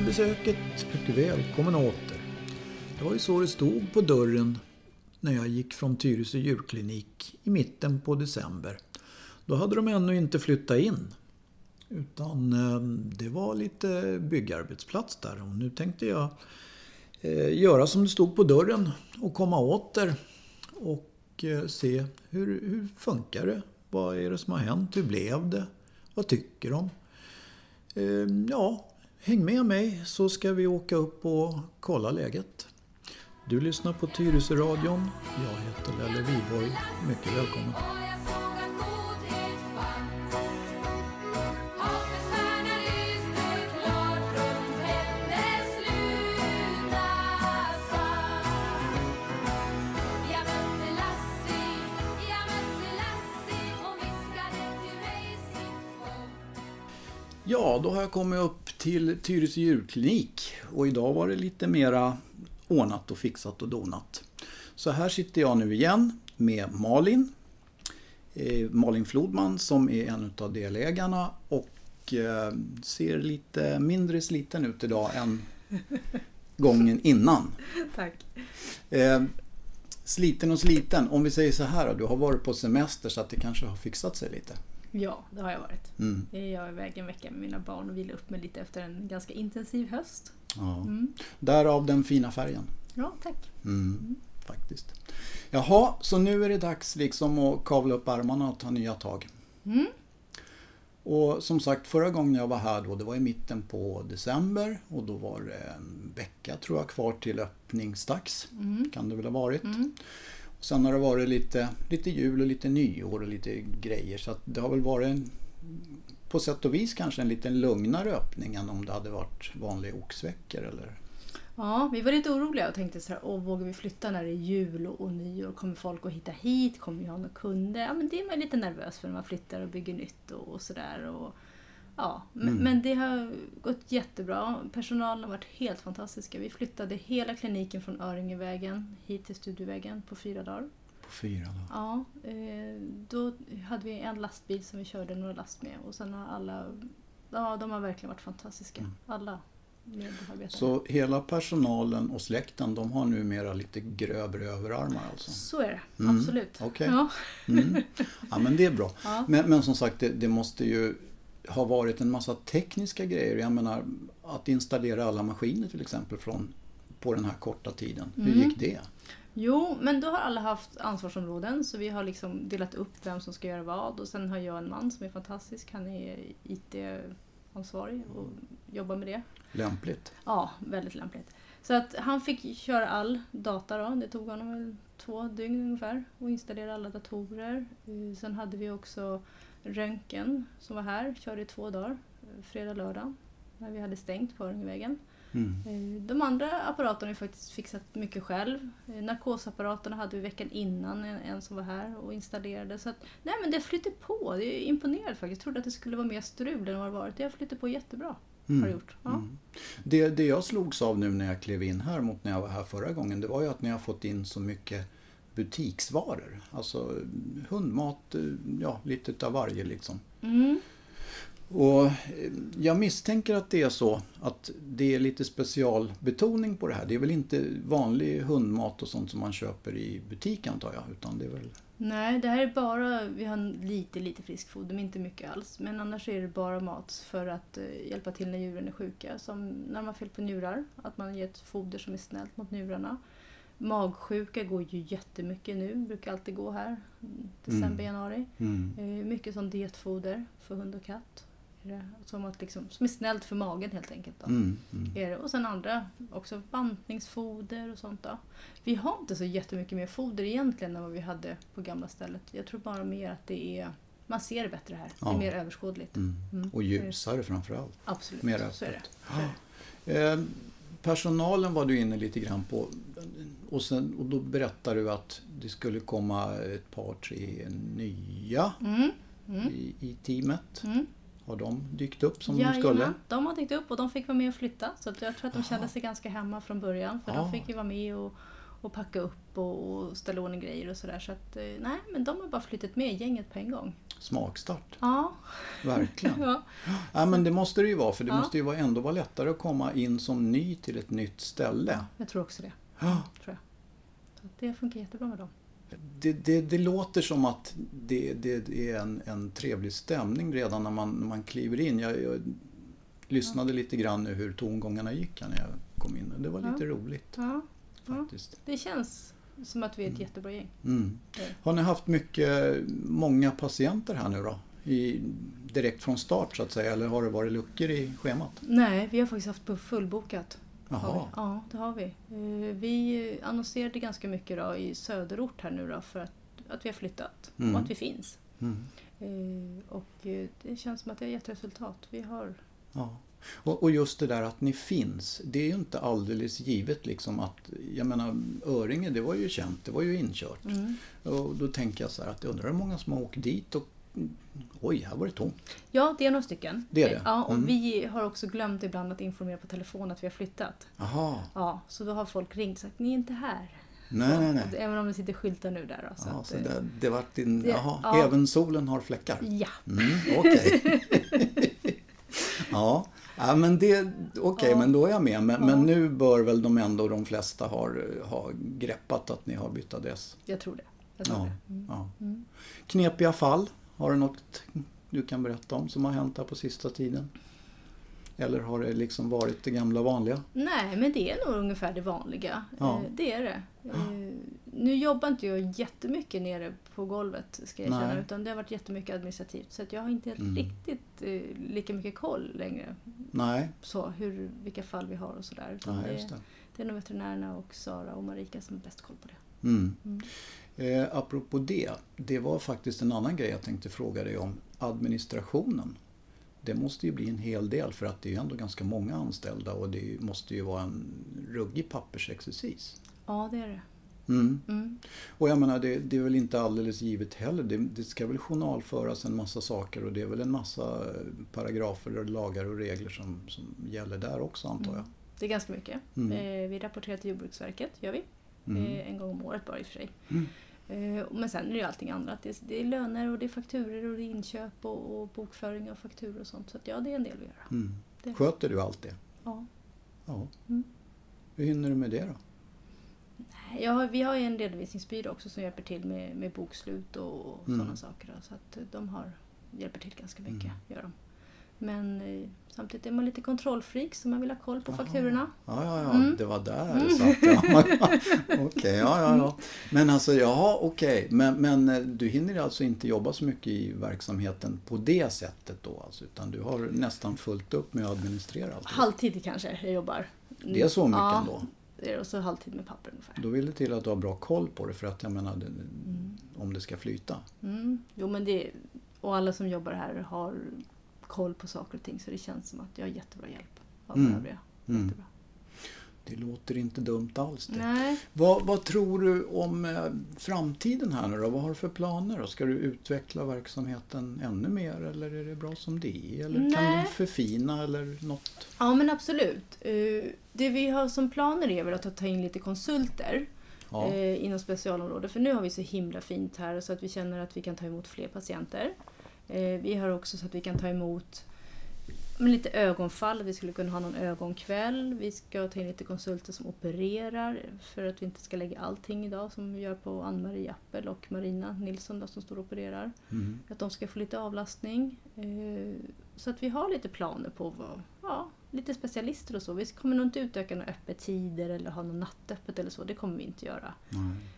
För besöket. Mycket välkommen åter. Det var ju så det stod på dörren när jag gick från Tyresö djurklinik i mitten på december. Då hade de ännu inte flyttat in. Utan eh, det var lite byggarbetsplats där och nu tänkte jag eh, göra som det stod på dörren och komma åter och eh, se hur, hur funkar det? Vad är det som har hänt? Hur blev det? Vad tycker de? Ja, häng med mig så ska vi åka upp och kolla läget. Du lyssnar på Tyresö-radion. Jag heter Lelle Wiborg. Mycket välkommen. Ja, då har jag kommit upp till Tyresö djurklinik och idag var det lite mera ordnat och fixat och donat. Så här sitter jag nu igen med Malin. Eh, Malin Flodman som är en av delägarna och eh, ser lite mindre sliten ut idag än gången innan. Tack. Eh, sliten och sliten, om vi säger så här du har varit på semester så att det kanske har fixat sig lite. Ja, det har jag varit. Mm. Jag är iväg en vecka med mina barn och vilar upp mig lite efter en ganska intensiv höst. Ja. Mm. Därav den fina färgen. Ja, tack. Mm. mm. Faktiskt. Jaha, så nu är det dags liksom att kavla upp ärmarna och ta nya tag. Mm. Och som sagt, förra gången jag var här då, det var i mitten på december och då var det en vecka tror jag kvar till öppningsdags. Mm. Kan det väl ha varit. Sen har det varit lite, lite jul och lite nyår och lite grejer så att det har väl varit en, på sätt och vis kanske en lite lugnare öppning än om det hade varit vanliga oxveckor eller Ja, vi var lite oroliga och tänkte så här, Åh, vågar vi flytta när det är jul och, och nyår? Kommer folk att hitta hit? Kommer vi ha några kunder? Ja, men det är man lite nervös för när man flyttar och bygger nytt och, och sådär. Ja, mm. men det har gått jättebra. Personalen har varit helt fantastiska. Vi flyttade hela kliniken från Öringevägen hit till Studiovägen på fyra dagar. På fyra dagar? Ja. Eh, då hade vi en lastbil som vi körde några last med och sen har alla, ja de har verkligen varit fantastiska. Mm. Alla medarbetare. Så hela personalen och släkten de har numera lite grövre överarmar alltså? Så är det, mm. absolut. Okay. Ja. Mm. ja men det är bra. Ja. Men, men som sagt det, det måste ju ha varit en massa tekniska grejer. Jag menar att installera alla maskiner till exempel från, på den här korta tiden. Hur mm. gick det? Jo, men då har alla haft ansvarsområden så vi har liksom delat upp vem som ska göra vad och sen har jag en man som är fantastisk. Han är IT-ansvarig och jobbar med det. Lämpligt. Ja, väldigt lämpligt. Så att han fick köra all data då. Det tog honom två dygn ungefär och installera alla datorer. Eh, sen hade vi också röntgen som var här, körde i två dagar, fredag, lördag, när vi hade stängt på Öringevägen. Mm. Eh, de andra apparaterna har vi faktiskt fixat mycket själv. Eh, narkosapparaterna hade vi veckan innan, en som var här och installerade. Så att, nej men det flyter på, det är imponerande faktiskt. Jag trodde att det skulle vara mer strul än vad det varit. Det har flyttat på jättebra. Mm. Har gjort. Ja. Mm. Det, det jag slogs av nu när jag klev in här mot när jag var här förra gången, det var ju att ni har fått in så mycket butiksvaror. Alltså hundmat, ja lite utav varje liksom. Mm. Och eh, jag misstänker att det är så att det är lite specialbetoning på det här. Det är väl inte vanlig hundmat och sånt som man köper i butik antar jag? Utan det är väl... Nej, det här är bara, vi har lite, lite friskfoder, men inte mycket alls. Men annars är det bara mat för att uh, hjälpa till när djuren är sjuka. Som när man har fel på njurar, att man ger ett foder som är snällt mot njurarna. Magsjuka går ju jättemycket nu, brukar alltid gå här. December, mm. januari. Mm. Eh, mycket som dietfoder för hund och katt. Som, att liksom, som är snällt för magen helt enkelt. Då. Mm, mm. Och sen andra, också bantningsfoder och sånt. Då. Vi har inte så jättemycket mer foder egentligen än vad vi hade på gamla stället. Jag tror bara mer att det är man ser det bättre här. Ja. Det är mer överskådligt. Mm. mm. Och ljusare framförallt. Absolut, mer öppet. så är det. Så är det. Eh, personalen var du inne lite grann på. Och, sen, och då berättade du att det skulle komma ett par, tre nya mm. Mm. I, i, teamet. Mm. Har de dykt upp som ja, de skulle? Ja, de har dykt upp och de fick vara med och flytta. Så jag tror att de kände sig ganska hemma från början. För ja. de fick ju vara med och, och packa upp och, och ställa ordning grejer och sådär. Så att, eh, nej, men de har bara flyttat med gänget på en gång. Smakstart, Ja. verkligen. ja. Ja, men det måste det ju vara för det Ja. måste ju ändå vara lättare att komma in som ny till ett nytt ställe. Jag tror också det. Ja. Tror jag. Så det funkar jättebra med dem. Det, det, det låter som att det, det är en, en trevlig stämning redan när man, när man kliver in. Jag, jag lyssnade lite grann nu hur tongångarna gick när jag kom in. Det var lite Ja. roligt Ja. Ja. faktiskt. Det känns som att vi är ett jättebra gäng. Mm. Har ni haft mycket, många patienter här nu då? I, direkt från start så att säga eller har det varit luckor i schemat? Nej, vi har faktiskt haft på fullbokat. Har vi. Ja, det har vi. Eh, Vi annonserade ganska mycket då i söderort här nu då för att, att vi har flyttat Mm. och att vi finns. Mm. Eh, Och eh, det känns som att det har gett resultat. Vi har... Ja. Och, och just det där att ni finns, det är ju inte alldeles givet liksom att, jag menar Öringe det var ju känt, det var ju inkört. Mm. Och då tänker jag så här att jag undrar hur många som har åkt dit och oj, här var det tomt. Ja, det är några stycken. Det är det? Ja, och Mm. vi har också glömt ibland att informera på telefon att vi har flyttat. Jaha, Ja, så då har folk ringt och sagt ni är inte här. nej nej nej. Även om det sitter skyltar nu där. Så Ja, så det, det vart din, det- jaha, ja. även solen har fläckar? Ja, Mm, Okej. ja. ja, men det, okej, Ja. men då är jag med. Men, Ja. men nu bör väl de ändå, de flesta, har, ha greppat att ni har bytt adress? jag tror det. Jag tror Ja. det. Mm. Ja. Mm. Knepiga fall, har du något du kan berätta om som har hänt här på sista tiden? Eller har det liksom varit det gamla vanliga? Nej, men det är nog ungefär det vanliga. Ja. Eh, Det är det. Eh, Nu jobbar inte jag jättemycket nere på golvet ska jag känna, utan det har varit jättemycket administrativt. Så att jag har inte Mm. riktigt eh, lika mycket koll längre Nej, så hur, vilka fall vi har och sådär. Det, det. det är nog veterinärerna och Sara och Marika som har bäst koll på det. Mm. Mm. Eh, apropå det, det var faktiskt en annan grej jag tänkte fråga dig om. Administrationen. Det måste ju bli en hel del för att det är ju ändå ganska många anställda och det måste ju vara en ruggig pappersexercis. Ja, det är det. Mm. Mm. Och jag menar, det, det är väl inte alldeles givet heller. Det, det ska väl journalföras en massa saker och det är väl en massa eh, paragrafer och lagar och regler som, som gäller där också antar jag. Det är ganska mycket. Mm. Eh, Vi rapporterar till Jordbruksverket, gör vi. Mm. Eh, En gång om året bara i och för sig. Eh, Men sen är det allting annat. Det är, löner och det är fakturer och det är inköp och, och bokföring av fakturor och sånt. Så ja, det är en del att göra. Mm. Det- Sköter du allt det? Ja. Ja. Mm. Hur hinner du med det då? Jag har, vi har ju en redovisningsbyrå också som hjälper till med, med bokslut och, och Mm. sådana saker. då. Så att de har, hjälper till ganska mycket. Mm. Gör de. Men eh, samtidigt är man lite kontrollfreak så man vill ha koll på Aha. fakturorna. Ja, ja, ja, Mm. det var där. Ja. okej, ja, ja, ja. Men alltså, ja, okej. Men, men eh, du hinner alltså inte jobba så mycket i verksamheten på det sättet då? Alltså, utan du har nästan fullt upp med att administrera allt? Halvtid kanske jag jobbar. Det är så mycket ja, ändå? Det är och så halvtid med papper ungefär. Då vill det till att du har bra koll på det för att jag menar, det, Mm. om det ska flyta. Mm. Jo, men det, och alla som jobbar här har koll på saker och ting så det känns som att jag har jättebra hjälp av Mm. övriga. Mm. Jättebra. Det låter inte dumt alls det. Nej, Vad, vad tror du om eh, framtiden här nu då? Vad har du för planer? Då? Ska du utveckla verksamheten ännu mer eller är det bra som det är? Eller kan Nej. du förfina eller något? ja men absolut. Eh, Det vi har som planer är väl att ta in lite konsulter Ja. eh, inom specialområde. För nu har vi så himla fint här så att vi känner att vi kan ta emot fler patienter. Eh, Vi har också så att vi kan ta emot lite ögonfall. Vi skulle kunna ha någon ögonkväll. Vi ska ta in lite konsulter som opererar för att vi inte ska lägga allting idag som vi gör på Ann-Marie Appel och Marina Nilsson då, som står och opererar. Mm. Att de ska få lite avlastning. Eh, Så att vi har lite planer på vad, lite specialister och så. Vi kommer nog inte utöka några öppettider eller ha något nattöppet eller så. Det kommer vi inte göra.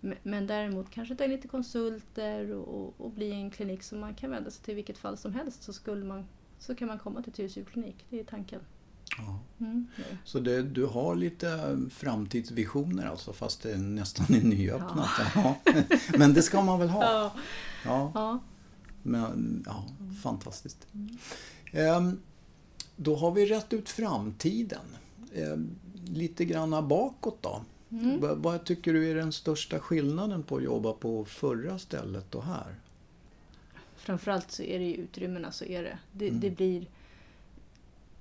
Men- Men däremot kanske ta in lite konsulter och, och, bli en klinik som man kan vända sig till i vilket fall som helst så, skulle man, så kan man komma till Tyresö djurklinik. Det är tanken. Ja. Mm. är. Så det, du har lite framtidsvisioner alltså fast det nästan är nyöppnat? Ja. Men det ska man väl ha? Ja. Men, ja fantastiskt. Ehm, då har vi rätt ut framtiden. Ehm, lite granna bakåt då. Mm. Va- Vad tycker du är den största skillnaden på att jobba på förra stället och här? Framförallt så är det ju utrymmena så är det. Det, Mm. det blir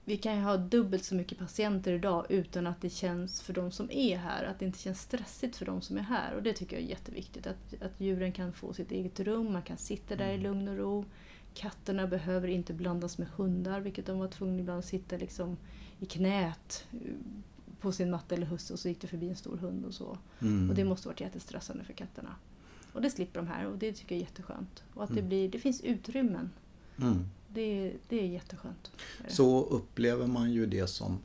vi kan ju ha dubbelt så mycket patienter idag utan att det känns för de som är här, att det inte känns stressigt för de som är här. Och det tycker jag är jätteviktigt, att, att djuren kan få sitt eget rum, man kan sitta där i Mm. lugn och ro. Katterna behöver inte blandas med hundar, vilket de var tvungna ibland att sitta liksom i knät eh, på sin matte eller husse och så gick det förbi en stor hund och så. Mm. Och det måste varit jättestressande för katterna. Och det slipper de här och det tycker jag är jätteskönt. Och att det, Mm. blir, det finns utrymmen. Mm. Det, det är jätteskönt. Så upplever man ju det som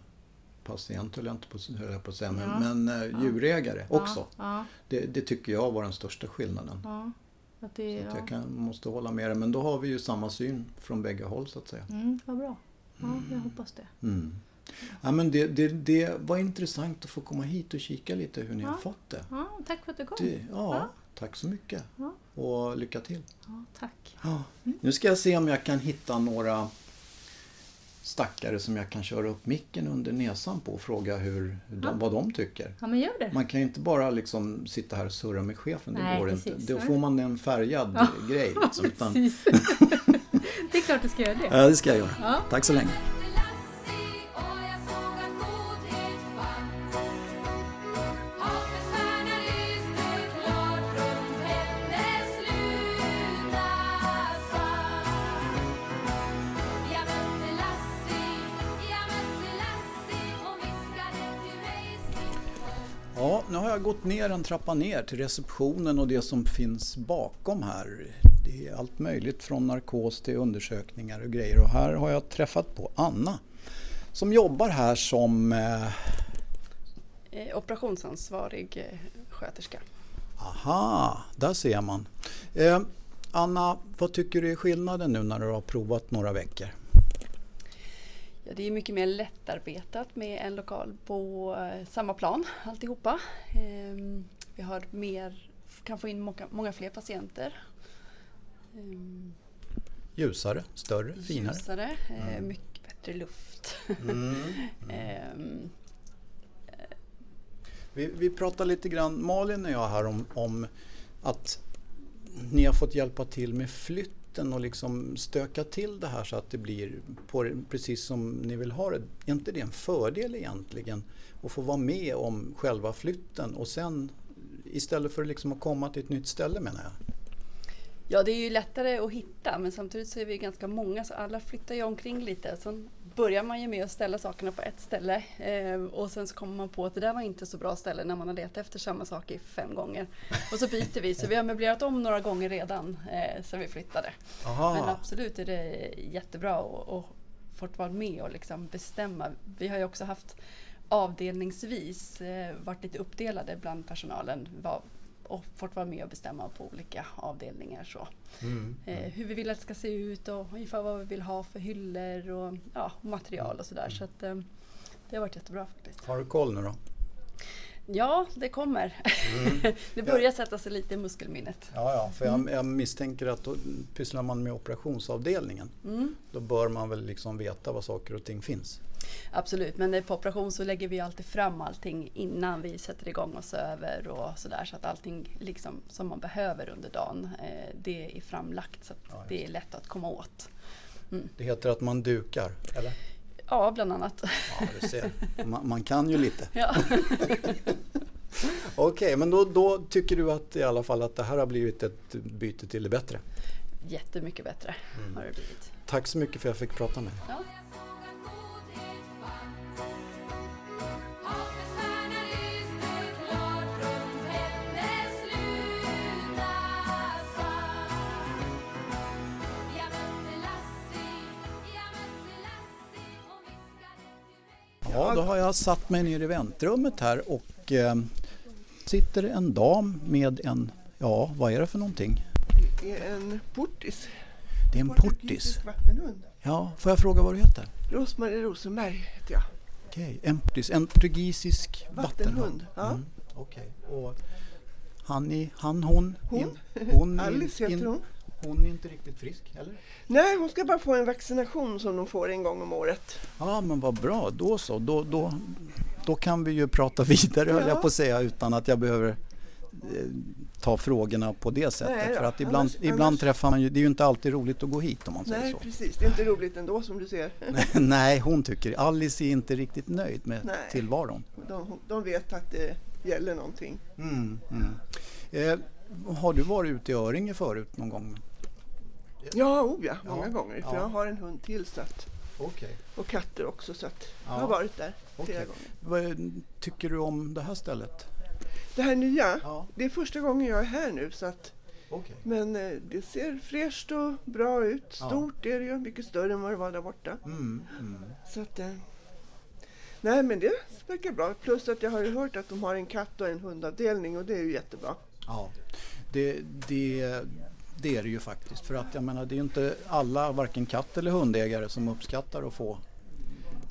patient, höll jag inte på, höll jag på att säga, men, Ja. men eh, Ja. djurägare också. Ja, ja, Det, det tycker jag var den största skillnaden. Att det, Så att ja. jag kan, måste hålla med dig, men då har vi ju samma syn från bägge håll så att säga. Mm, vad bra. Ja, jag hoppas det. Mm. Ja, men det, det, det var intressant att få komma hit och kika lite hur ni Ja. har fått det. Ja, tack för att du kom. det ja, Ja. Tack så mycket och lycka till. Ja, tack. Ja. Nu ska jag se om jag kan hitta några stackare som jag kan köra upp micken under näsan på och fråga hur, de, Ja. vad de tycker. Ja, men gör det. Man kan ju inte bara liksom sitta här och surra med chefen, det Nej, går precis. inte. Då får man en färgad Ja. grej. Liksom, utan, det är klart du ska göra det. ja, det ska jag göra. Ja. Tack så länge. Jag gått ner en trappa ner till receptionen och det som finns bakom här. Det är allt möjligt från narkos till undersökningar och grejer. Och här har jag träffat på Anna som jobbar här som... Eh, Eh, operationsansvarig eh, sköterska. aha, där ser man. Eh, Anna, vad tycker du är skillnaden nu när du har provat några veckor? Det är mycket mer lättarbetat med en lokal på eh, samma plan alltihopa. Ehm, vi har mer, kan få in många, många fler patienter. Ehm, Ljusare, större, finare? Ljusare, eh, mycket bättre luft. Mm. Ehm, Vi, vi pratar lite grann, Malin och jag här om, om att ni har fått hjälpa till med flytten och liksom stöka till det här så att det blir på, precis som ni vill ha det. Är inte det en fördel egentligen? Att få vara med om själva flytten och sen istället för liksom att komma till ett nytt ställe menar jag. Ja, det är ju lättare att hitta men samtidigt så är vi ganska många så alla flyttar ju omkring lite. Sen börjar man ju med att ställa sakerna på ett ställe eh, och sen så kommer man på att det där var inte så bra ställe när man har letat efter samma sak i fem gånger. Och så byter vi, så vi har möblerat om några gånger redan eh, sen vi flyttade. Men absolut är det jättebra att att fått vara med och liksom bestämma. Vi har ju också haft avdelningsvis eh, varit lite uppdelade bland personalen var, och fått vara med och bestämma på olika avdelningar. Så. Mm. Eh, hur vi vill att det ska se ut och ungefär vad vi vill ha för hyllor och ja, material och sådär. Så att, eh, det har varit jättebra faktiskt. Har du koll nu då? Ja, det kommer. Mm. det börjar sätta sig lite i muskelminnet. Ja, ja, för jag, jag misstänker att då pysslar man med operationsavdelningen. Mm. Då bör man väl liksom veta var saker och ting finns. Absolut, men eh, på operation så lägger vi alltid fram allting innan vi sätter igång oss över och sådär så att allting liksom som man behöver under dagen eh, det är framlagt så att Ja, det är lätt att komma åt. Det heter att man dukar, eller? Ja, bland annat. Ja, du ser. Man, man kan ju lite. ja. Okej, men då, då tycker du att i alla fall att det här har blivit ett byte till det bättre. Jättemycket bättre Mm. har det blivit. Tack så mycket för att jag fick prata med dig. Ja. Ja, då har jag satt mig ner i väntrummet här och eh, sitter en dam med en, ja vad är det för någonting? Det är en portis. Det är en portis. Vattenhund. Ja, får jag fråga vad du heter? Rosmarie Rosenberg heter jag. Okej, en portis, en portugisisk vattenhund. Vattenhund, ja. Mm, Okej, och han, är, han, hon? Hon. In, hon Alice heter in- hon. Hon är inte riktigt frisk, eller? Nej, hon ska bara få en vaccination som de får en gång om året. Ja, men vad bra. Då så. Då, då, då kan vi ju prata vidare, höll Ja. jag på att säga, utan att jag behöver eh, ta frågorna på det sättet. Nej För att ibland, annars- ibland annars- träffar man ju, det är ju inte alltid roligt att gå hit om man säger Nej, så. precis. Det är inte roligt ändå som du ser. Nej, hon tycker, Alice är inte riktigt nöjd med Nej. tillvaron. De, de vet att det gäller någonting. Mm, mm. Eh, har du varit ute i Öringe förut någon gång? Ja, oh ja, Ja, många gånger. För ja. jag har en hund till så att, Okej. och katter också så att jag Ja. har varit där flera Okej. gånger. Vad tycker du om det här stället? Det här nya, Ja, det är första gången jag är här nu så att okej. Men eh, det ser fräscht och bra ut. Ja. Stort är det ju, mycket större än vad det var där borta. Mm, mm. Så att, eh, nej men det verkar bra. Plus att jag har ju hört att de har en katt och en hundavdelning och det är ju jättebra. Ja, det, det, det är det ju faktiskt. För att jag menar, det är ju inte alla, varken katt eller hundägare som uppskattar att få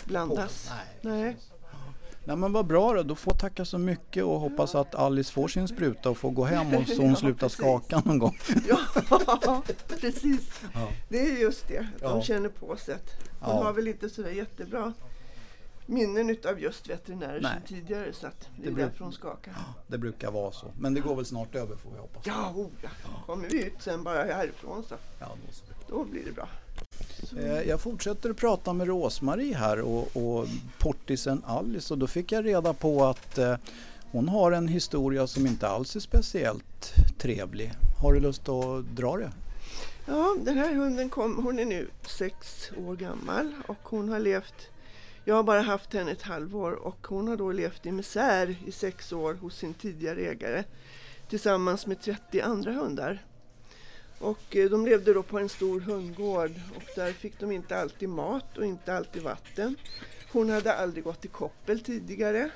Blandas. Nej. Nej. Nej men vad bra då, då får jag tacka så mycket och hoppas att Alice får sin spruta och får gå hem och så hon Ja, slutar precis. skaka någon gång. Ja, precis. Ja. Det är just det. De Ja. känner på sig. att Hon har väl inte sådär jättebra minnen utav just veterinärer Nej. som tidigare. Så att det Det är blir- därför hon skakar. Det brukar vara så. Men det går väl snart över får vi hoppas. Ja, oh, ja. Kommer vi ut sen bara härifrån så Ja, då så. då blir det bra. Eh, Jag fortsätter att prata med Rosmarie här och, och portisen Alice och då fick jag reda på att eh, hon har en historia som inte alls är speciellt trevlig. Har du lust att dra det? Ja, den här hunden kom, hon är nu sex år gammal och hon har levt, jag har bara haft henne ett halvår och hon har då levt i misär i sex år hos sin tidigare ägare tillsammans med 30 andra hundar. Och eh, de levde då på en stor hundgård och där fick de inte alltid mat och inte alltid vatten. Hon hade aldrig gått i koppel tidigare.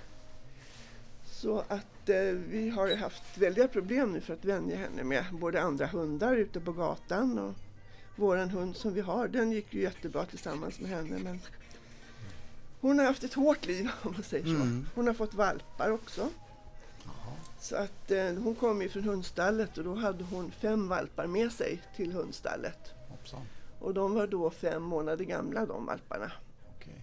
Så att eh, vi har ju haft väldiga problem nu för att vänja henne med både andra hundar ute på gatan och våran hund som vi har, den gick ju jättebra tillsammans med henne men hon har haft ett hårt liv om man säger så. Mm. Hon har fått valpar också. Så att eh, hon kom ju från hundstallet och då hade hon fem valpar med sig till hundstallet. Hoppsan. Och de var då fem månader gamla de valparna. Okej.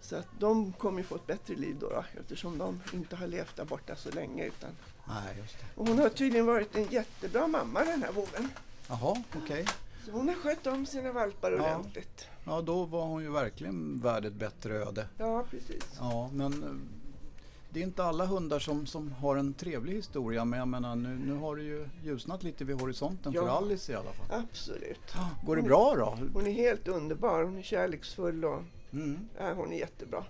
Så att de kommer ju få ett bättre liv då, då eftersom de inte har levt där borta så länge. Utan. Nej, just det. Och hon har tydligen varit en jättebra mamma den här våren. Jaha, okej. Så hon har skött om sina valpar Ja. ordentligt. Ja, då var hon ju verkligen värd ett bättre öde. Ja, precis. Ja, men eh, det är inte alla hundar som, som har en trevlig historia. Men jag menar, nu, nu har det ju ljusnat lite vid horisonten för Ja. Alice i alla fall. Absolut. Går det bra då? Hon är helt underbar. Hon är kärleksfull och Mm, ja, hon är jättebra.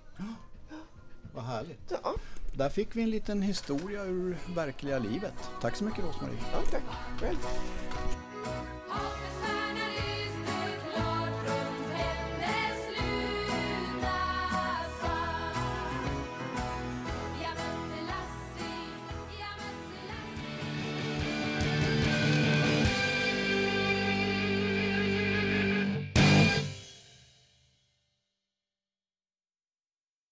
vad härligt. Ja, Där fick vi en liten historia ur verkliga livet. Tack så mycket Rosmarie. ja tack. Själv.